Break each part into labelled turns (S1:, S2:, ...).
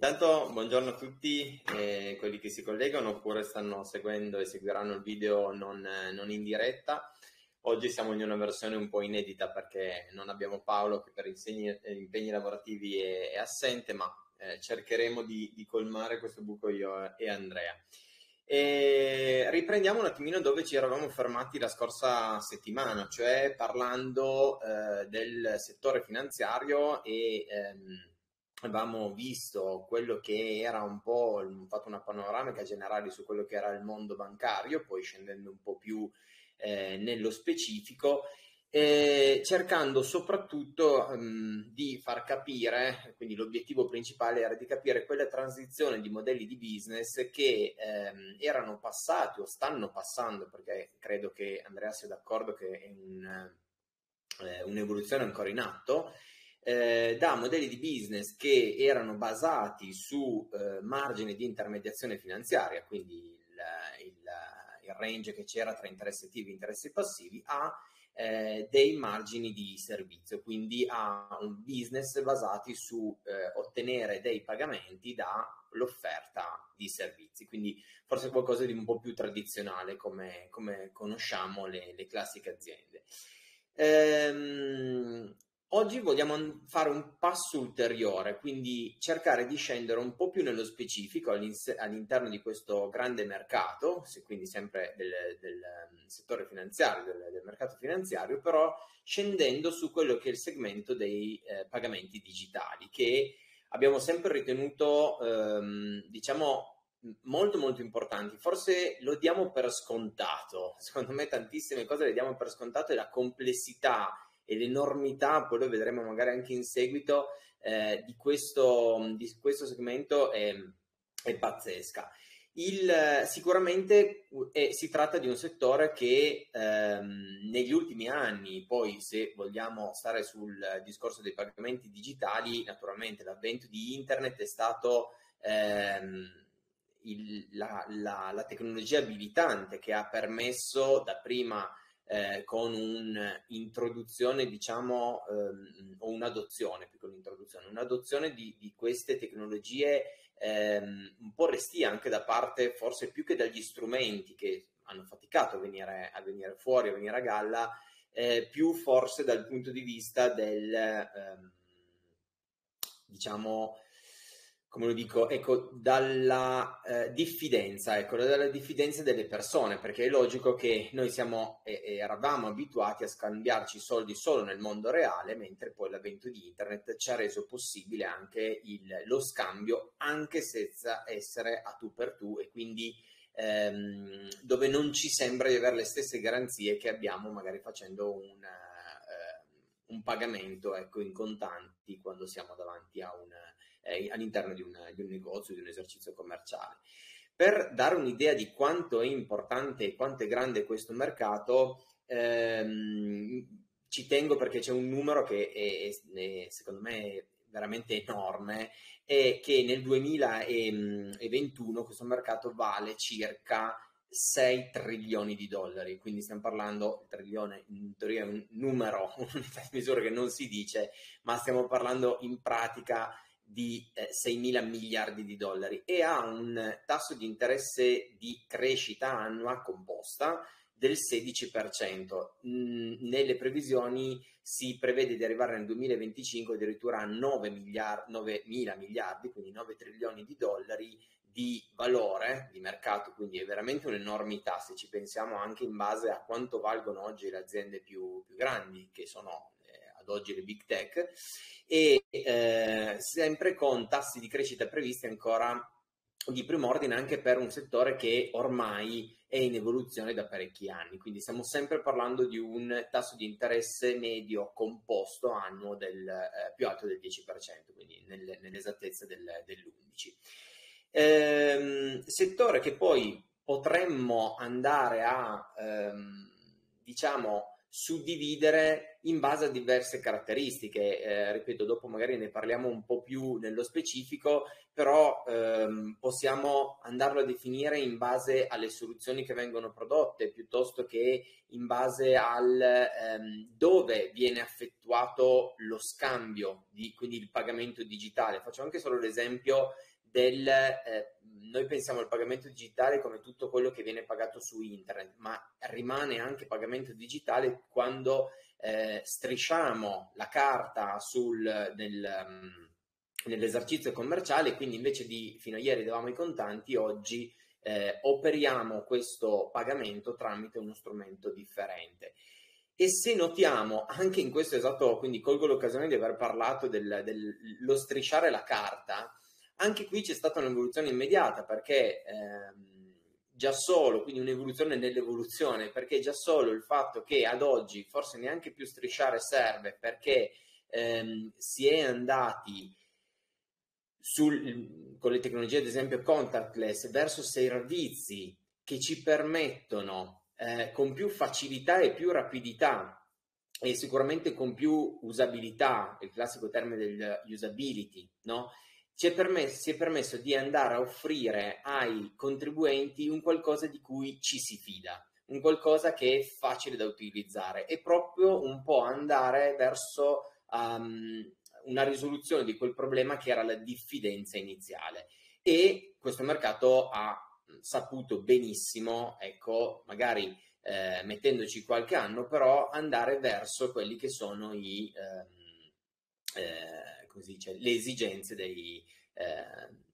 S1: Intanto buongiorno a tutti eh, quelli che si collegano oppure stanno seguendo e seguiranno il video non, non, in diretta. Oggi siamo in una versione un po' inedita perché non abbiamo Paolo che per insegni, impegni lavorativi è, è assente, ma eh, cercheremo di, di, colmare questo buco io e Andrea. E riprendiamo un attimino dove ci eravamo fermati la scorsa settimana, cioè parlando eh, del settore finanziario e ehm, avevamo visto quello che era un po', fatto una panoramica generale su quello che era il mondo bancario, poi scendendo un po' più eh, nello specifico, eh, cercando soprattutto um, di far capire, quindi l'obiettivo principale era di capire quella transizione di modelli di business che ehm, erano passati o stanno passando, perché credo che Andrea sia d'accordo che è un, eh, un'evoluzione ancora in atto, eh, da modelli di business che erano basati su eh, margini di intermediazione finanziaria, quindi il, il, il, range che c'era tra interessi attivi e interessi passivi, a eh, dei margini di servizio, quindi a un business basati su eh, ottenere dei pagamenti dall'offerta di servizi, quindi forse qualcosa di un po' più tradizionale come, come conosciamo le, le classiche aziende. Ehm, Oggi vogliamo fare un passo ulteriore, quindi cercare di scendere un po' più nello specifico all'interno di questo grande mercato, quindi sempre del, del ehm, settore finanziario, del, del, mercato finanziario, però scendendo su quello che è il segmento dei eh, pagamenti digitali, che abbiamo sempre ritenuto, ehm, diciamo, molto molto importanti. Forse lo diamo per scontato, secondo me tantissime cose le diamo per scontato e la complessità e l'enormità, poi lo vedremo magari anche in seguito, eh, di, questo, di, questo, segmento è, è pazzesca. Il, sicuramente è, si tratta di un settore che ehm, negli ultimi anni, poi se vogliamo stare sul discorso dei pagamenti digitali, naturalmente l'avvento di internet è stato ehm, il, la, la, la, tecnologia abilitante che ha permesso dapprima eh, con un'introduzione, diciamo, ehm, o un'adozione, più che un'introduzione, un'adozione di, di queste tecnologie ehm, un po' restia anche da parte, forse più che dagli strumenti che hanno faticato a venire, a venire fuori, a venire a galla, eh, più forse dal punto di vista del, ehm, diciamo, come lo dico, ecco, dalla eh, diffidenza, ecco, dalla diffidenza delle persone, perché è logico che noi siamo e, e eravamo abituati a scambiarci soldi solo nel mondo reale, mentre poi l'avvento di internet ci ha reso possibile anche il, lo scambio, anche senza essere a tu per tu e quindi ehm, dove non ci sembra di avere le stesse garanzie che abbiamo magari facendo un, eh, un pagamento ecco, in contanti quando siamo davanti a un eh, all'interno di un, di un negozio, di un esercizio commerciale. Per dare un'idea di quanto è importante e quanto è grande questo mercato, ehm, ci tengo perché c'è un numero che è, è, secondo me veramente enorme e che nel 2021 questo mercato vale circa 6 trilioni di dollari, quindi stiamo parlando, il trilione in teoria è un numero, un'unità di misura che non si dice, ma stiamo parlando in pratica di eh, 6 mila miliardi di dollari e ha un tasso di interesse di crescita annua composta del 16%. Mm, nelle previsioni si prevede di arrivare nel 2025 addirittura a 9, miliardi, 9 mila miliardi, quindi 9 trilioni di dollari di valore di mercato, quindi è veramente un'enormità se ci pensiamo anche in base a quanto valgono oggi le aziende più, più grandi, che sono ad oggi le big tech, e eh, sempre con tassi di crescita previsti ancora di primo ordine anche per un settore che ormai è in evoluzione da parecchi anni, quindi stiamo sempre parlando di un tasso di interesse medio composto annuo del, eh, più alto del 10%, quindi nel, nell'esattezza del, dell'11%. Ehm, settore che poi potremmo andare a, ehm, diciamo, suddividere in base a diverse caratteristiche. Eh, ripeto, dopo magari ne parliamo un po' più nello specifico, però ehm, possiamo andarlo a definire in base alle soluzioni che vengono prodotte, piuttosto che in base al ehm, dove viene effettuato lo scambio, di, quindi il pagamento digitale. Faccio anche solo l'esempio del... Eh, noi pensiamo al pagamento digitale come tutto quello che viene pagato su internet, ma rimane anche pagamento digitale quando eh, strisciamo la carta sul, nel, um, nell'esercizio commerciale, quindi invece di fino a ieri davamo i contanti, oggi eh, operiamo questo pagamento tramite uno strumento differente. E se notiamo anche in questo esatto, quindi colgo l'occasione di aver parlato dello del, strisciare la carta, anche qui c'è stata un'evoluzione immediata perché ehm, già solo, quindi un'evoluzione nell'evoluzione, perché già solo il fatto che ad oggi forse neanche più strisciare serve perché ehm, si è andati sul, con le tecnologie ad esempio contactless verso servizi che ci permettono eh, con più facilità e più rapidità e sicuramente con più usabilità, il classico termine del usability, no? È permesso, si è permesso di andare a offrire ai contribuenti un qualcosa di cui ci si fida, un qualcosa che è facile da utilizzare e proprio un po' andare verso um, una risoluzione di quel problema che era la diffidenza iniziale. E questo mercato ha saputo benissimo, ecco, magari eh, mettendoci qualche anno, però andare verso quelli che sono i... Ehm, eh, così dice, le esigenze dei, eh,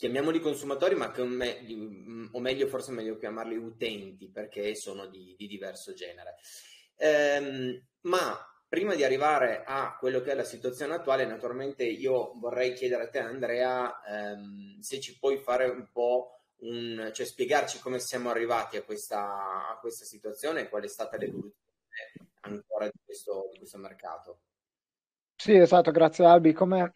S1: chiamiamoli consumatori, ma me, o meglio, forse è meglio chiamarli utenti, perché sono di, di diverso genere. Eh, ma prima di arrivare a quello che è la situazione attuale, naturalmente io vorrei chiedere a te, Andrea, ehm, se ci puoi fare un po' un, cioè spiegarci come siamo arrivati a questa, a questa situazione e qual è stata l'evoluzione ancora di questo, di questo mercato.
S2: Sì, esatto, grazie Albi. Come,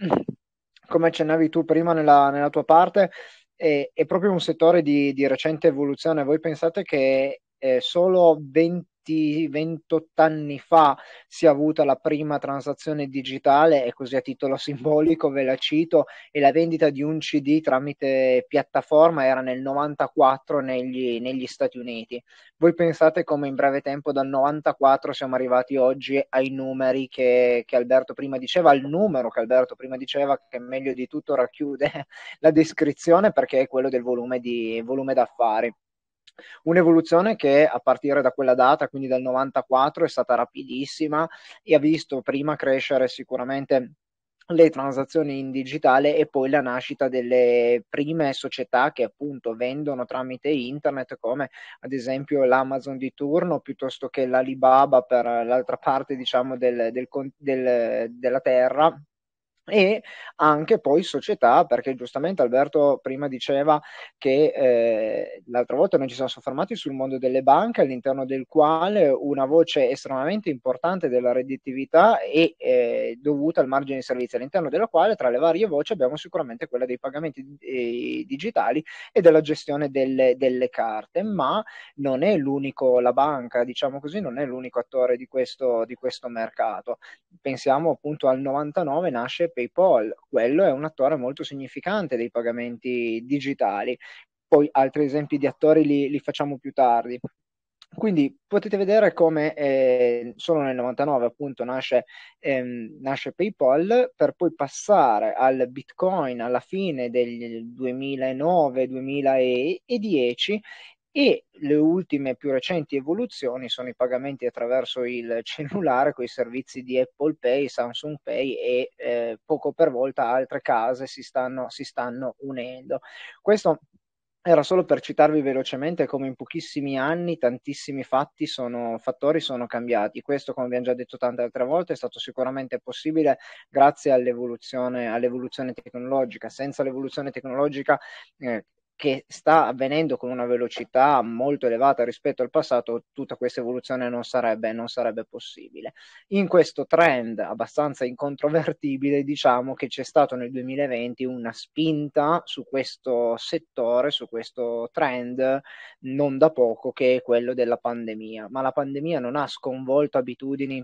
S2: come accennavi tu prima nella, nella tua parte, è, è, proprio un settore di, di recente evoluzione. Voi pensate che eh, solo 20 20, 28 anni fa si è avuta la prima transazione digitale e così a titolo simbolico ve la cito e la vendita di un CD tramite piattaforma era nel 94 negli, negli Stati Uniti. Voi pensate come in breve tempo dal 94 siamo arrivati oggi ai numeri che, che Alberto prima diceva, al numero che Alberto prima diceva che meglio di tutto racchiude la descrizione perché è quello del volume, di, volume d'affari. Un'evoluzione che a partire da quella data, quindi dal 94, è stata rapidissima e ha visto prima crescere sicuramente le transazioni in digitale e poi la nascita delle prime società che appunto vendono tramite internet come ad esempio l'Amazon di turno piuttosto che l'Alibaba per l'altra parte diciamo del, del, del, della terra e anche poi società, perché giustamente Alberto prima diceva che eh, l'altra volta noi ci siamo soffermati sul mondo delle banche, all'interno del quale una voce estremamente importante della redditività è eh, dovuta al margine di servizio, all'interno della quale tra le varie voci abbiamo sicuramente quella dei pagamenti eh, digitali e della gestione delle, delle, carte, ma non è l'unico, la banca, diciamo così, non è l'unico attore di questo, di questo mercato. Pensiamo appunto al 99, nasce PayPal, quello è un attore molto significante dei pagamenti digitali. Poi altri esempi di attori li, li facciamo più tardi. Quindi potete vedere come eh, solo nel 99 appunto nasce, ehm, nasce, PayPal per poi passare al Bitcoin alla fine del 2009-2010 e le ultime più recenti evoluzioni sono i pagamenti attraverso il cellulare con i servizi di Apple Pay, Samsung Pay e eh, poco per volta altre case si stanno, si stanno unendo. Questo era solo per citarvi velocemente come in pochissimi anni tantissimi fatti sono, fattori sono cambiati. Questo, come abbiamo già detto tante altre volte, è stato sicuramente possibile grazie all'evoluzione, all'evoluzione tecnologica. Senza l'evoluzione tecnologica eh, che sta avvenendo con una velocità molto elevata rispetto al passato, tutta questa evoluzione non sarebbe, non sarebbe possibile. In questo trend abbastanza incontrovertibile, diciamo che c'è stato nel 2020 una spinta su questo settore, su questo trend, non da poco, che è quello della pandemia. Ma la pandemia non ha sconvolto abitudini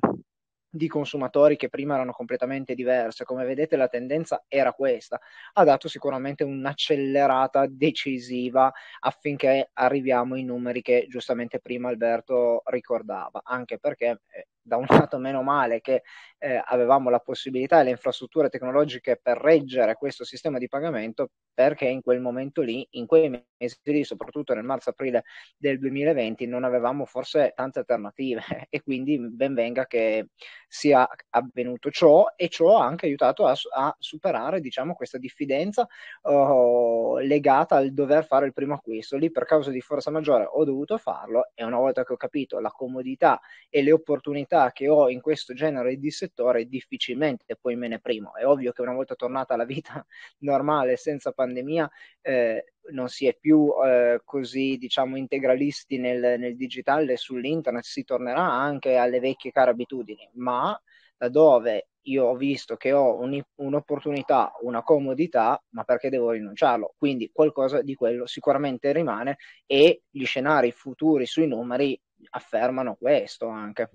S2: di consumatori che prima erano completamente diverse. Come vedete la tendenza era questa, ha dato sicuramente un'accelerata decisiva affinché arriviamo ai numeri che giustamente prima Alberto ricordava, anche perché eh, da un lato meno male che eh, avevamo la possibilità e le infrastrutture tecnologiche per reggere questo sistema di pagamento perché in quel momento lì, in quei mesi lì, soprattutto nel marzo-aprile del 2020, non avevamo forse tante alternative e quindi ben venga che sia avvenuto ciò e ciò ha anche aiutato a, a superare diciamo, questa diffidenza uh, legata al dover fare il primo acquisto. Lì per causa di forza maggiore ho dovuto farlo e una volta che ho capito la comodità e le opportunità che ho in questo genere di settore difficilmente poi me ne primo. È ovvio che una volta tornata alla vita normale senza pandemia eh, non si è più eh, così diciamo integralisti nel, nel digitale sull'internet, si tornerà anche alle vecchie care abitudini, ma da dove io ho visto che ho un, un'opportunità, una comodità, ma perché devo rinunciarlo? Quindi qualcosa di quello sicuramente rimane e gli scenari futuri sui numeri affermano questo anche.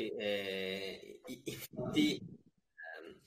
S1: Sì, eh, infatti ehm,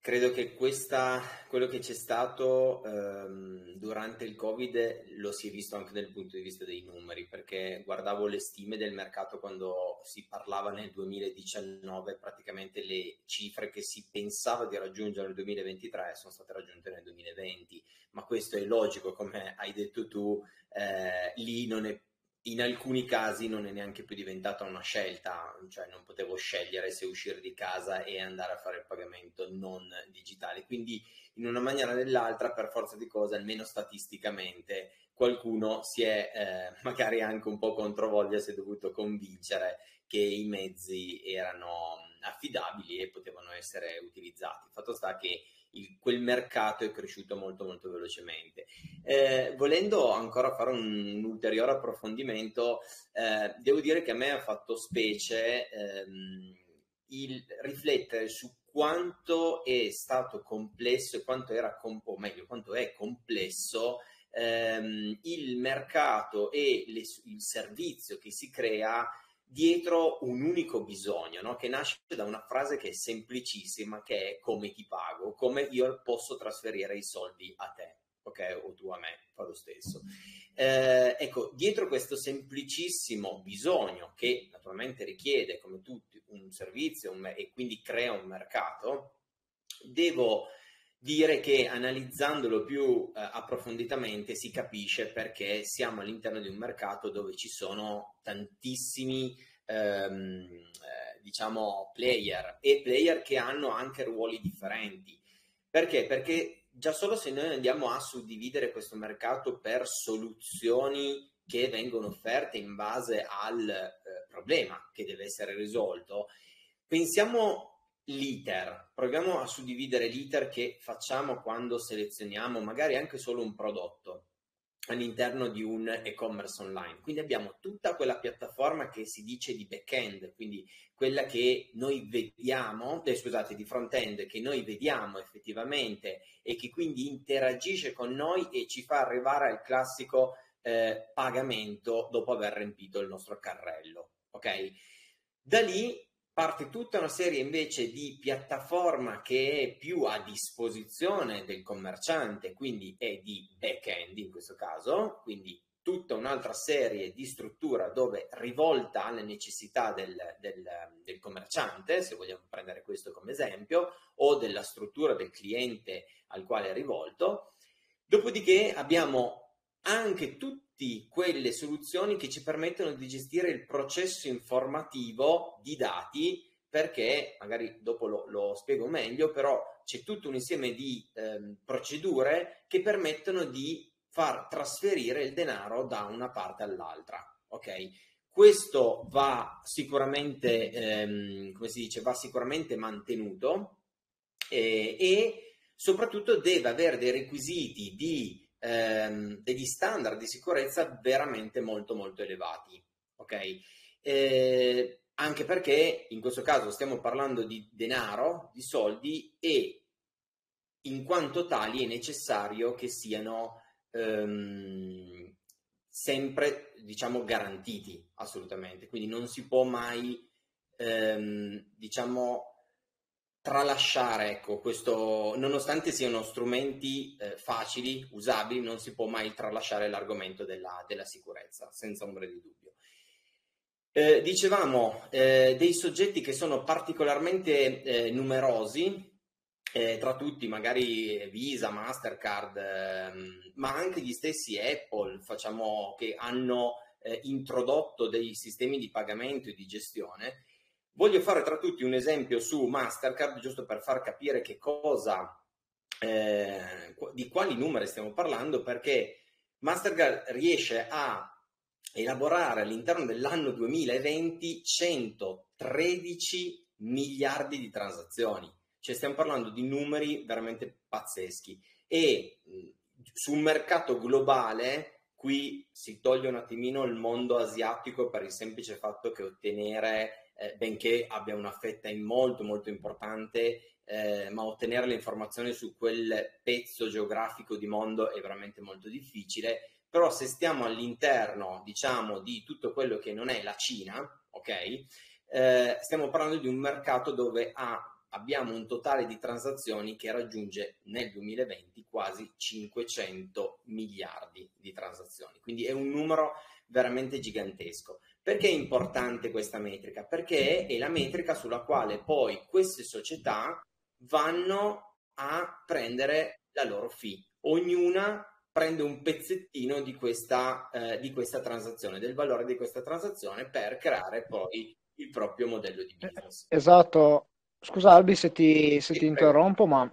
S1: credo che questa, quello che c'è stato ehm, durante il Covid lo si è visto anche dal punto di vista dei numeri, perché guardavo le stime del mercato quando si parlava nel 2019, praticamente le cifre che si pensava di raggiungere nel 2023 sono state raggiunte nel 2020, ma questo è logico, come hai detto tu, eh, lì non è in alcuni casi non è neanche più diventata una scelta, cioè non potevo scegliere se uscire di casa e andare a fare il pagamento non digitale. Quindi in una maniera o nell'altra, per forza di cose, almeno statisticamente, qualcuno si è eh, magari anche un po' controvoglia, si è dovuto convincere che i mezzi erano affidabili e potevano essere utilizzati. Il fatto sta che il, quel mercato è cresciuto molto molto velocemente. Eh, volendo ancora fare un, un ulteriore approfondimento, eh, devo dire che a me ha fatto specie ehm, il riflettere su quanto è stato complesso e quanto era, com- o meglio, quanto è complesso ehm, il mercato e le, il servizio che si crea dietro un unico bisogno, no? che nasce da una frase che è semplicissima, che è come ti pago, come io posso trasferire i soldi a te, ok? O tu a me, fa lo stesso. Eh, ecco, dietro questo semplicissimo bisogno, che naturalmente richiede, come tutti, un servizio un, e quindi crea un mercato, devo dire che analizzandolo più eh, approfonditamente si capisce perché siamo all'interno di un mercato dove ci sono tantissimi ehm, eh, diciamo player e player che hanno anche ruoli differenti. Perché? Perché già solo se noi andiamo a suddividere questo mercato per soluzioni che vengono offerte in base al eh, problema che deve essere risolto, pensiamo l'iter, proviamo a suddividere l'iter che facciamo quando selezioniamo magari anche solo un prodotto all'interno di un e-commerce online. Quindi abbiamo tutta quella piattaforma che si dice di back-end, quindi quella che noi vediamo, eh, scusate, di front-end, che noi vediamo effettivamente e che quindi interagisce con noi e ci fa arrivare al classico eh, pagamento dopo aver riempito il nostro carrello. Ok? Da lì parte tutta una serie invece di piattaforma che è più a disposizione del commerciante, quindi è di back-end in questo caso, quindi tutta un'altra serie di struttura dove rivolta alle necessità del, del, del, commerciante, se vogliamo prendere questo come esempio, o della struttura del cliente al quale è rivolto. Dopodiché abbiamo anche tutte quelle soluzioni che ci permettono di gestire il processo informativo di dati perché magari dopo lo, lo spiego meglio, però c'è tutto un insieme di ehm, procedure che permettono di far trasferire il denaro da una parte all'altra. Ok? Questo va sicuramente, ehm, come si dice, va sicuramente mantenuto eh, e soprattutto deve avere dei requisiti di ehm, degli standard di sicurezza veramente molto molto elevati. Ok? Eh, anche perché in questo caso stiamo parlando di denaro, di soldi e in quanto tali è necessario che siano ehm, sempre diciamo garantiti assolutamente quindi non si può mai ehm, diciamo tralasciare ecco questo nonostante siano strumenti eh, facili usabili non si può mai tralasciare l'argomento della, della sicurezza senza ombra di dubbio eh, dicevamo eh, dei soggetti che sono particolarmente eh, numerosi eh, tra tutti magari Visa, Mastercard, ehm, ma anche gli stessi Apple, facciamo, che hanno eh, introdotto dei sistemi di pagamento e di gestione. Voglio fare tra tutti un esempio su Mastercard, giusto per far capire che cosa, eh, di quali numeri stiamo parlando, perché Mastercard riesce a elaborare all'interno dell'anno 2020 113 miliardi di transazioni. Cioè stiamo parlando di numeri veramente pazzeschi. E su un mercato globale qui si toglie un attimino il mondo asiatico per il semplice fatto che ottenere, eh, benché abbia una fetta molto molto importante, eh, ma ottenere le informazioni su quel pezzo geografico di mondo è veramente molto difficile. Però se stiamo all'interno, diciamo, di tutto quello che non è la Cina, ok? Eh, stiamo parlando di un mercato dove ha abbiamo un totale di transazioni che raggiunge nel 2020 quasi 500 miliardi di transazioni. Quindi è un numero veramente gigantesco. Perché è importante questa metrica? Perché è la metrica sulla quale poi queste società vanno a prendere la loro fee. Ognuna prende un pezzettino di questa, eh, di questa transazione, del valore di questa transazione per creare poi il proprio modello di business.
S2: Esatto, Scusa Albi se ti, se ti interrompo, ma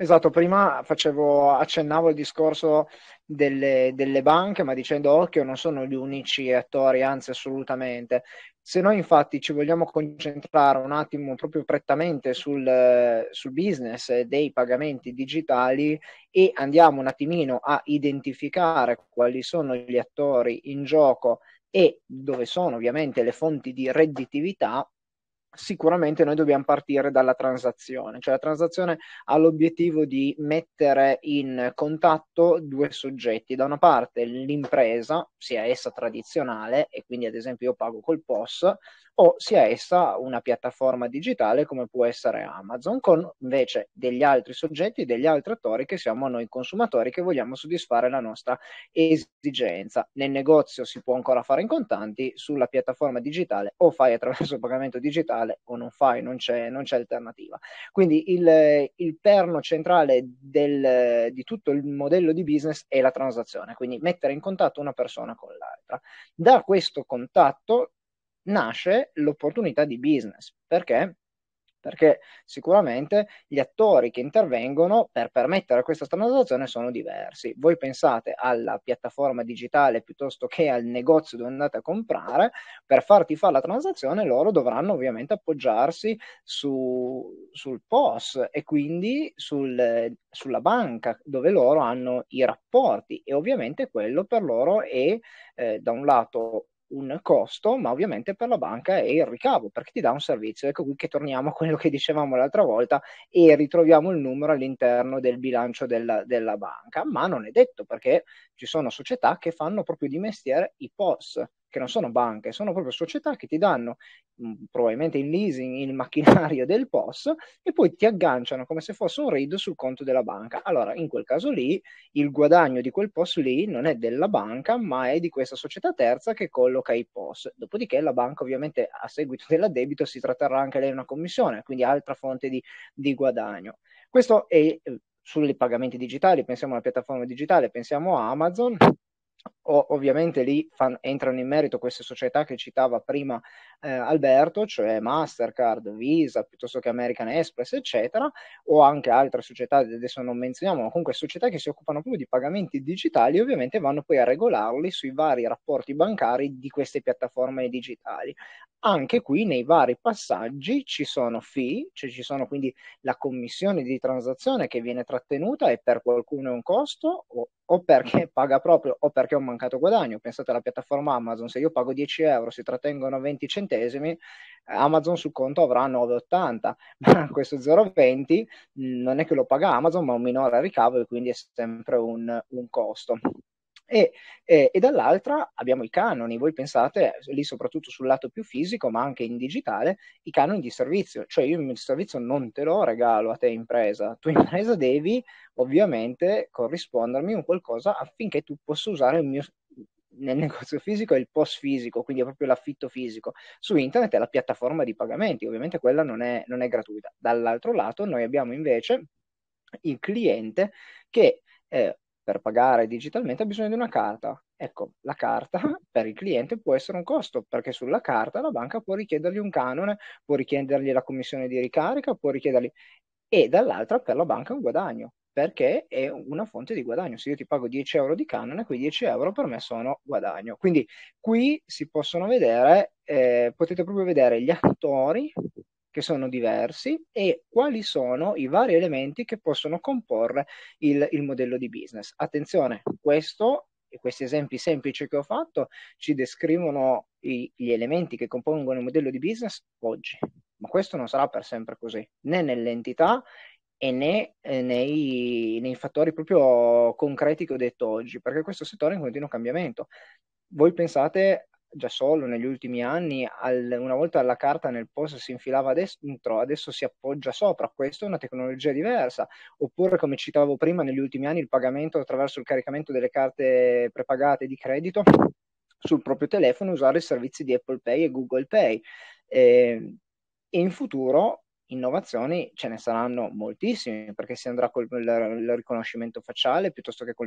S2: esatto, prima facevo, accennavo il discorso delle, delle, banche, ma dicendo occhio non sono gli unici attori, anzi assolutamente. Se noi infatti ci vogliamo concentrare un attimo proprio prettamente sul, sul business dei pagamenti digitali e andiamo un attimino a identificare quali sono gli attori in gioco e dove sono ovviamente le fonti di redditività, sicuramente noi dobbiamo partire dalla transazione, cioè la transazione ha l'obiettivo di mettere in contatto due soggetti, da una parte l'impresa, sia essa tradizionale, e quindi ad esempio io pago col POS, o sia essa una piattaforma digitale come può essere Amazon, con invece degli altri soggetti, degli altri attori che siamo noi consumatori che vogliamo soddisfare la nostra esigenza. Nel negozio si può ancora fare in contanti, sulla piattaforma digitale o fai attraverso il pagamento digitale o non fai, non c'è, non c'è alternativa. Quindi il, il perno centrale del, di tutto il modello di business è la transazione, quindi mettere in contatto una persona con l'altra. Da questo contatto nasce l'opportunità di business. Perché? Perché sicuramente gli attori che intervengono per permettere questa transazione sono diversi. Voi pensate alla piattaforma digitale piuttosto che al negozio dove andate a comprare, per farti fare la transazione loro dovranno ovviamente appoggiarsi su, sul POS e quindi sul, sulla banca dove loro hanno i rapporti e ovviamente quello per loro è eh, da un lato un costo, ma ovviamente per la banca è il ricavo perché ti dà un servizio. Ecco qui che torniamo a quello che dicevamo l'altra volta e ritroviamo il numero all'interno del bilancio della, della banca, ma non è detto perché ci sono società che fanno proprio di mestiere i POS che non sono banche, sono proprio società che ti danno mh, probabilmente in leasing il macchinario del POS e poi ti agganciano come se fosse un RID sul conto della banca. Allora, in quel caso lì, il guadagno di quel POS lì non è della banca, ma è di questa società terza che colloca i POS. Dopodiché la banca ovviamente a seguito dell'addebito si tratterà anche lei una commissione, quindi altra fonte di, di guadagno. Questo è eh, sui pagamenti digitali, pensiamo alla piattaforma digitale, pensiamo a Amazon Ovviamente lì fan, entrano in merito queste società che citava prima eh, Alberto, cioè Mastercard, Visa, piuttosto che American Express, eccetera, o anche altre società, adesso non menzioniamo, ma comunque società che si occupano proprio di pagamenti digitali, ovviamente vanno poi a regolarli sui vari rapporti bancari di queste piattaforme digitali. Anche qui nei vari passaggi ci sono fee, cioè ci sono quindi la commissione di transazione che viene trattenuta e per qualcuno è un costo o, o perché paga proprio o perché ho mancato guadagno. Pensate alla piattaforma Amazon, se io pago 10 euro, si trattengono 20 centesimi, Amazon sul conto avrà 9,80, ma questo 0,20 non è che lo paga Amazon, ma un minore ricavo e quindi è sempre un, un costo. E, e, e, dall'altra abbiamo i canoni, voi pensate lì soprattutto sul lato più fisico, ma anche in digitale, i canoni di servizio, cioè io il servizio non te lo regalo a te impresa, tu impresa devi ovviamente corrispondermi un qualcosa affinché tu possa usare il mio nel negozio fisico è il post fisico, quindi è proprio l'affitto fisico. Su internet è la piattaforma di pagamenti, ovviamente quella non è, non è gratuita. Dall'altro lato noi abbiamo invece il cliente che eh, per pagare digitalmente ha bisogno di una carta. Ecco, la carta per il cliente può essere un costo, perché sulla carta la banca può richiedergli un canone, può richiedergli la commissione di ricarica, può richiedergli... E dall'altra per la banca è un guadagno, perché è una fonte di guadagno. Se io ti pago 10 euro di canone, quei 10 euro per me sono guadagno. Quindi qui si possono vedere, eh, potete proprio vedere gli attori che sono diversi e quali sono i vari elementi che possono comporre il, il modello di business. Attenzione, questo e questi esempi semplici che ho fatto ci descrivono i, gli elementi che compongono il modello di business oggi, ma questo non sarà per sempre così, né nell'entità e né eh, nei, nei fattori proprio concreti che ho detto oggi, perché questo settore è in continuo cambiamento. Voi pensate già solo negli ultimi anni, al, una volta la carta nel post si infilava dentro, adesso si appoggia sopra, questa è una tecnologia diversa, oppure come citavo prima, negli ultimi anni il pagamento attraverso il caricamento delle carte prepagate di credito sul proprio telefono, usare i servizi di Apple Pay e Google Pay. Eh, in futuro innovazioni ce ne saranno moltissime perché si andrà con il riconoscimento facciale piuttosto che con,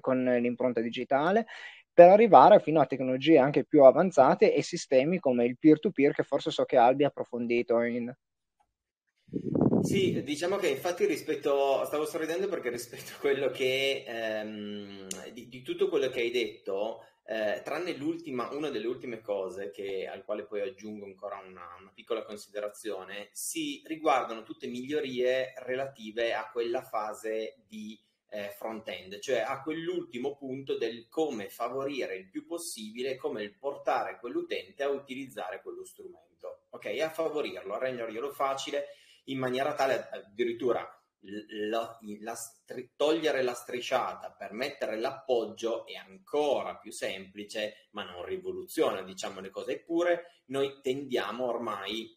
S2: con l'impronta digitale per arrivare fino a tecnologie anche più avanzate e sistemi come il peer-to-peer che forse so che Albi ha approfondito in...
S1: Sì, diciamo che infatti rispetto, stavo sorridendo perché rispetto a quello che, ehm, di, di tutto quello che hai detto, eh, tranne l'ultima, una delle ultime cose che, al quale poi aggiungo ancora una, una, piccola considerazione, si riguardano tutte migliorie relative a quella fase di eh, front-end, cioè a quell'ultimo punto del come favorire il più possibile, come portare quell'utente a utilizzare quello strumento, ok? A favorirlo, a renderglielo facile in maniera tale addirittura la, la togliere la strisciata per mettere l'appoggio è ancora più semplice, ma non rivoluziona, diciamo le cose. Eppure noi tendiamo ormai,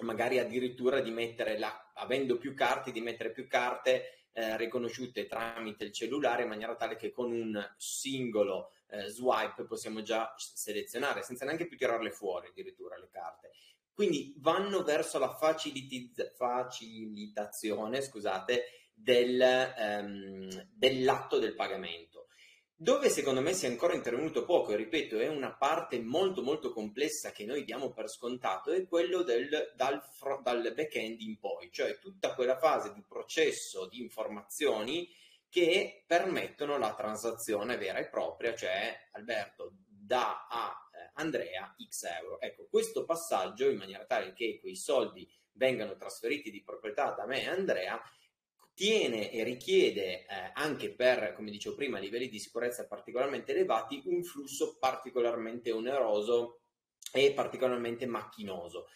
S1: magari addirittura di mettere la, avendo più carte, di mettere più carte eh, riconosciute tramite il cellulare in maniera tale che con un singolo eh, swipe possiamo già selezionare senza neanche più tirarle fuori addirittura le carte. Quindi vanno verso la facilitizz- facilitazione scusate, del, um, dell'atto del pagamento. Dove secondo me si è ancora intervenuto poco, e ripeto, è una parte molto molto complessa che noi diamo per scontato, è quello del, dal, dal back-end in poi, cioè tutta quella fase di processo di informazioni che permettono la transazione vera e propria, cioè Alberto da a Andrea X euro. Ecco, questo passaggio in maniera tale che quei soldi vengano trasferiti di proprietà da me e Andrea tiene e richiede eh, anche per, come dicevo prima, livelli di sicurezza particolarmente elevati, un flusso particolarmente oneroso e particolarmente macchinoso.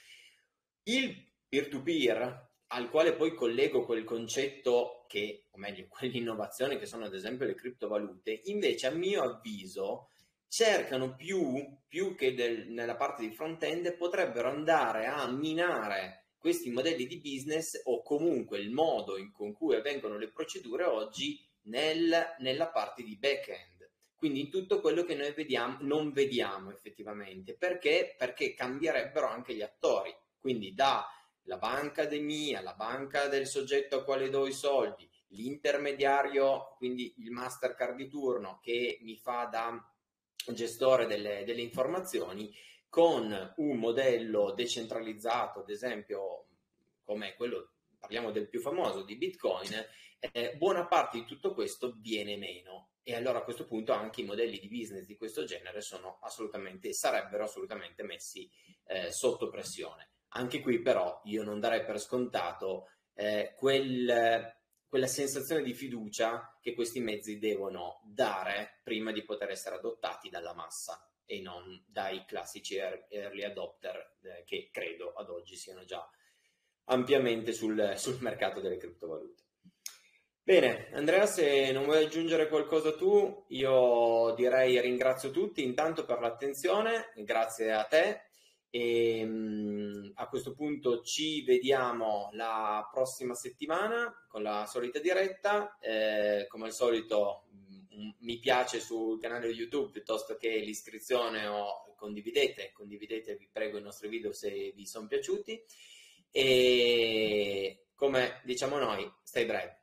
S1: Il peer-to-peer, al quale poi collego quel concetto che, o meglio, quell'innovazione che sono ad esempio le criptovalute, invece a mio avviso cercano più, più che del, nella parte di front-end, potrebbero andare a minare questi modelli di business o comunque il modo in, con cui avvengono le procedure oggi nel, nella parte di back-end. Quindi in tutto quello che noi vediamo, non vediamo effettivamente. Perché? Perché cambierebbero anche gli attori. Quindi dalla banca de mia, la banca del soggetto a quale do i soldi, l'intermediario, quindi il Mastercard di turno che mi fa da gestore delle, delle informazioni con un modello decentralizzato, ad esempio come quello, parliamo del più famoso, di Bitcoin, eh, buona parte di tutto questo viene meno. E allora a questo punto anche i modelli di business di questo genere sono assolutamente, sarebbero assolutamente messi eh, sotto pressione. Anche qui però io non darei per scontato eh, quel, quella sensazione di fiducia che questi mezzi devono dare prima di poter essere adottati dalla massa e non dai classici early adopter eh, che credo ad oggi siano già ampiamente sul, sul mercato delle criptovalute. Bene, Andrea, se non vuoi aggiungere qualcosa tu, io direi ringrazio tutti intanto per l'attenzione, grazie a te e mm, a questo punto ci vediamo la prossima settimana con la solita diretta, eh, come al solito mm, mi piace sul canale YouTube piuttosto che l'iscrizione o condividete, condividete vi prego i nostri video se vi sono piaciuti e come diciamo noi, stay brave.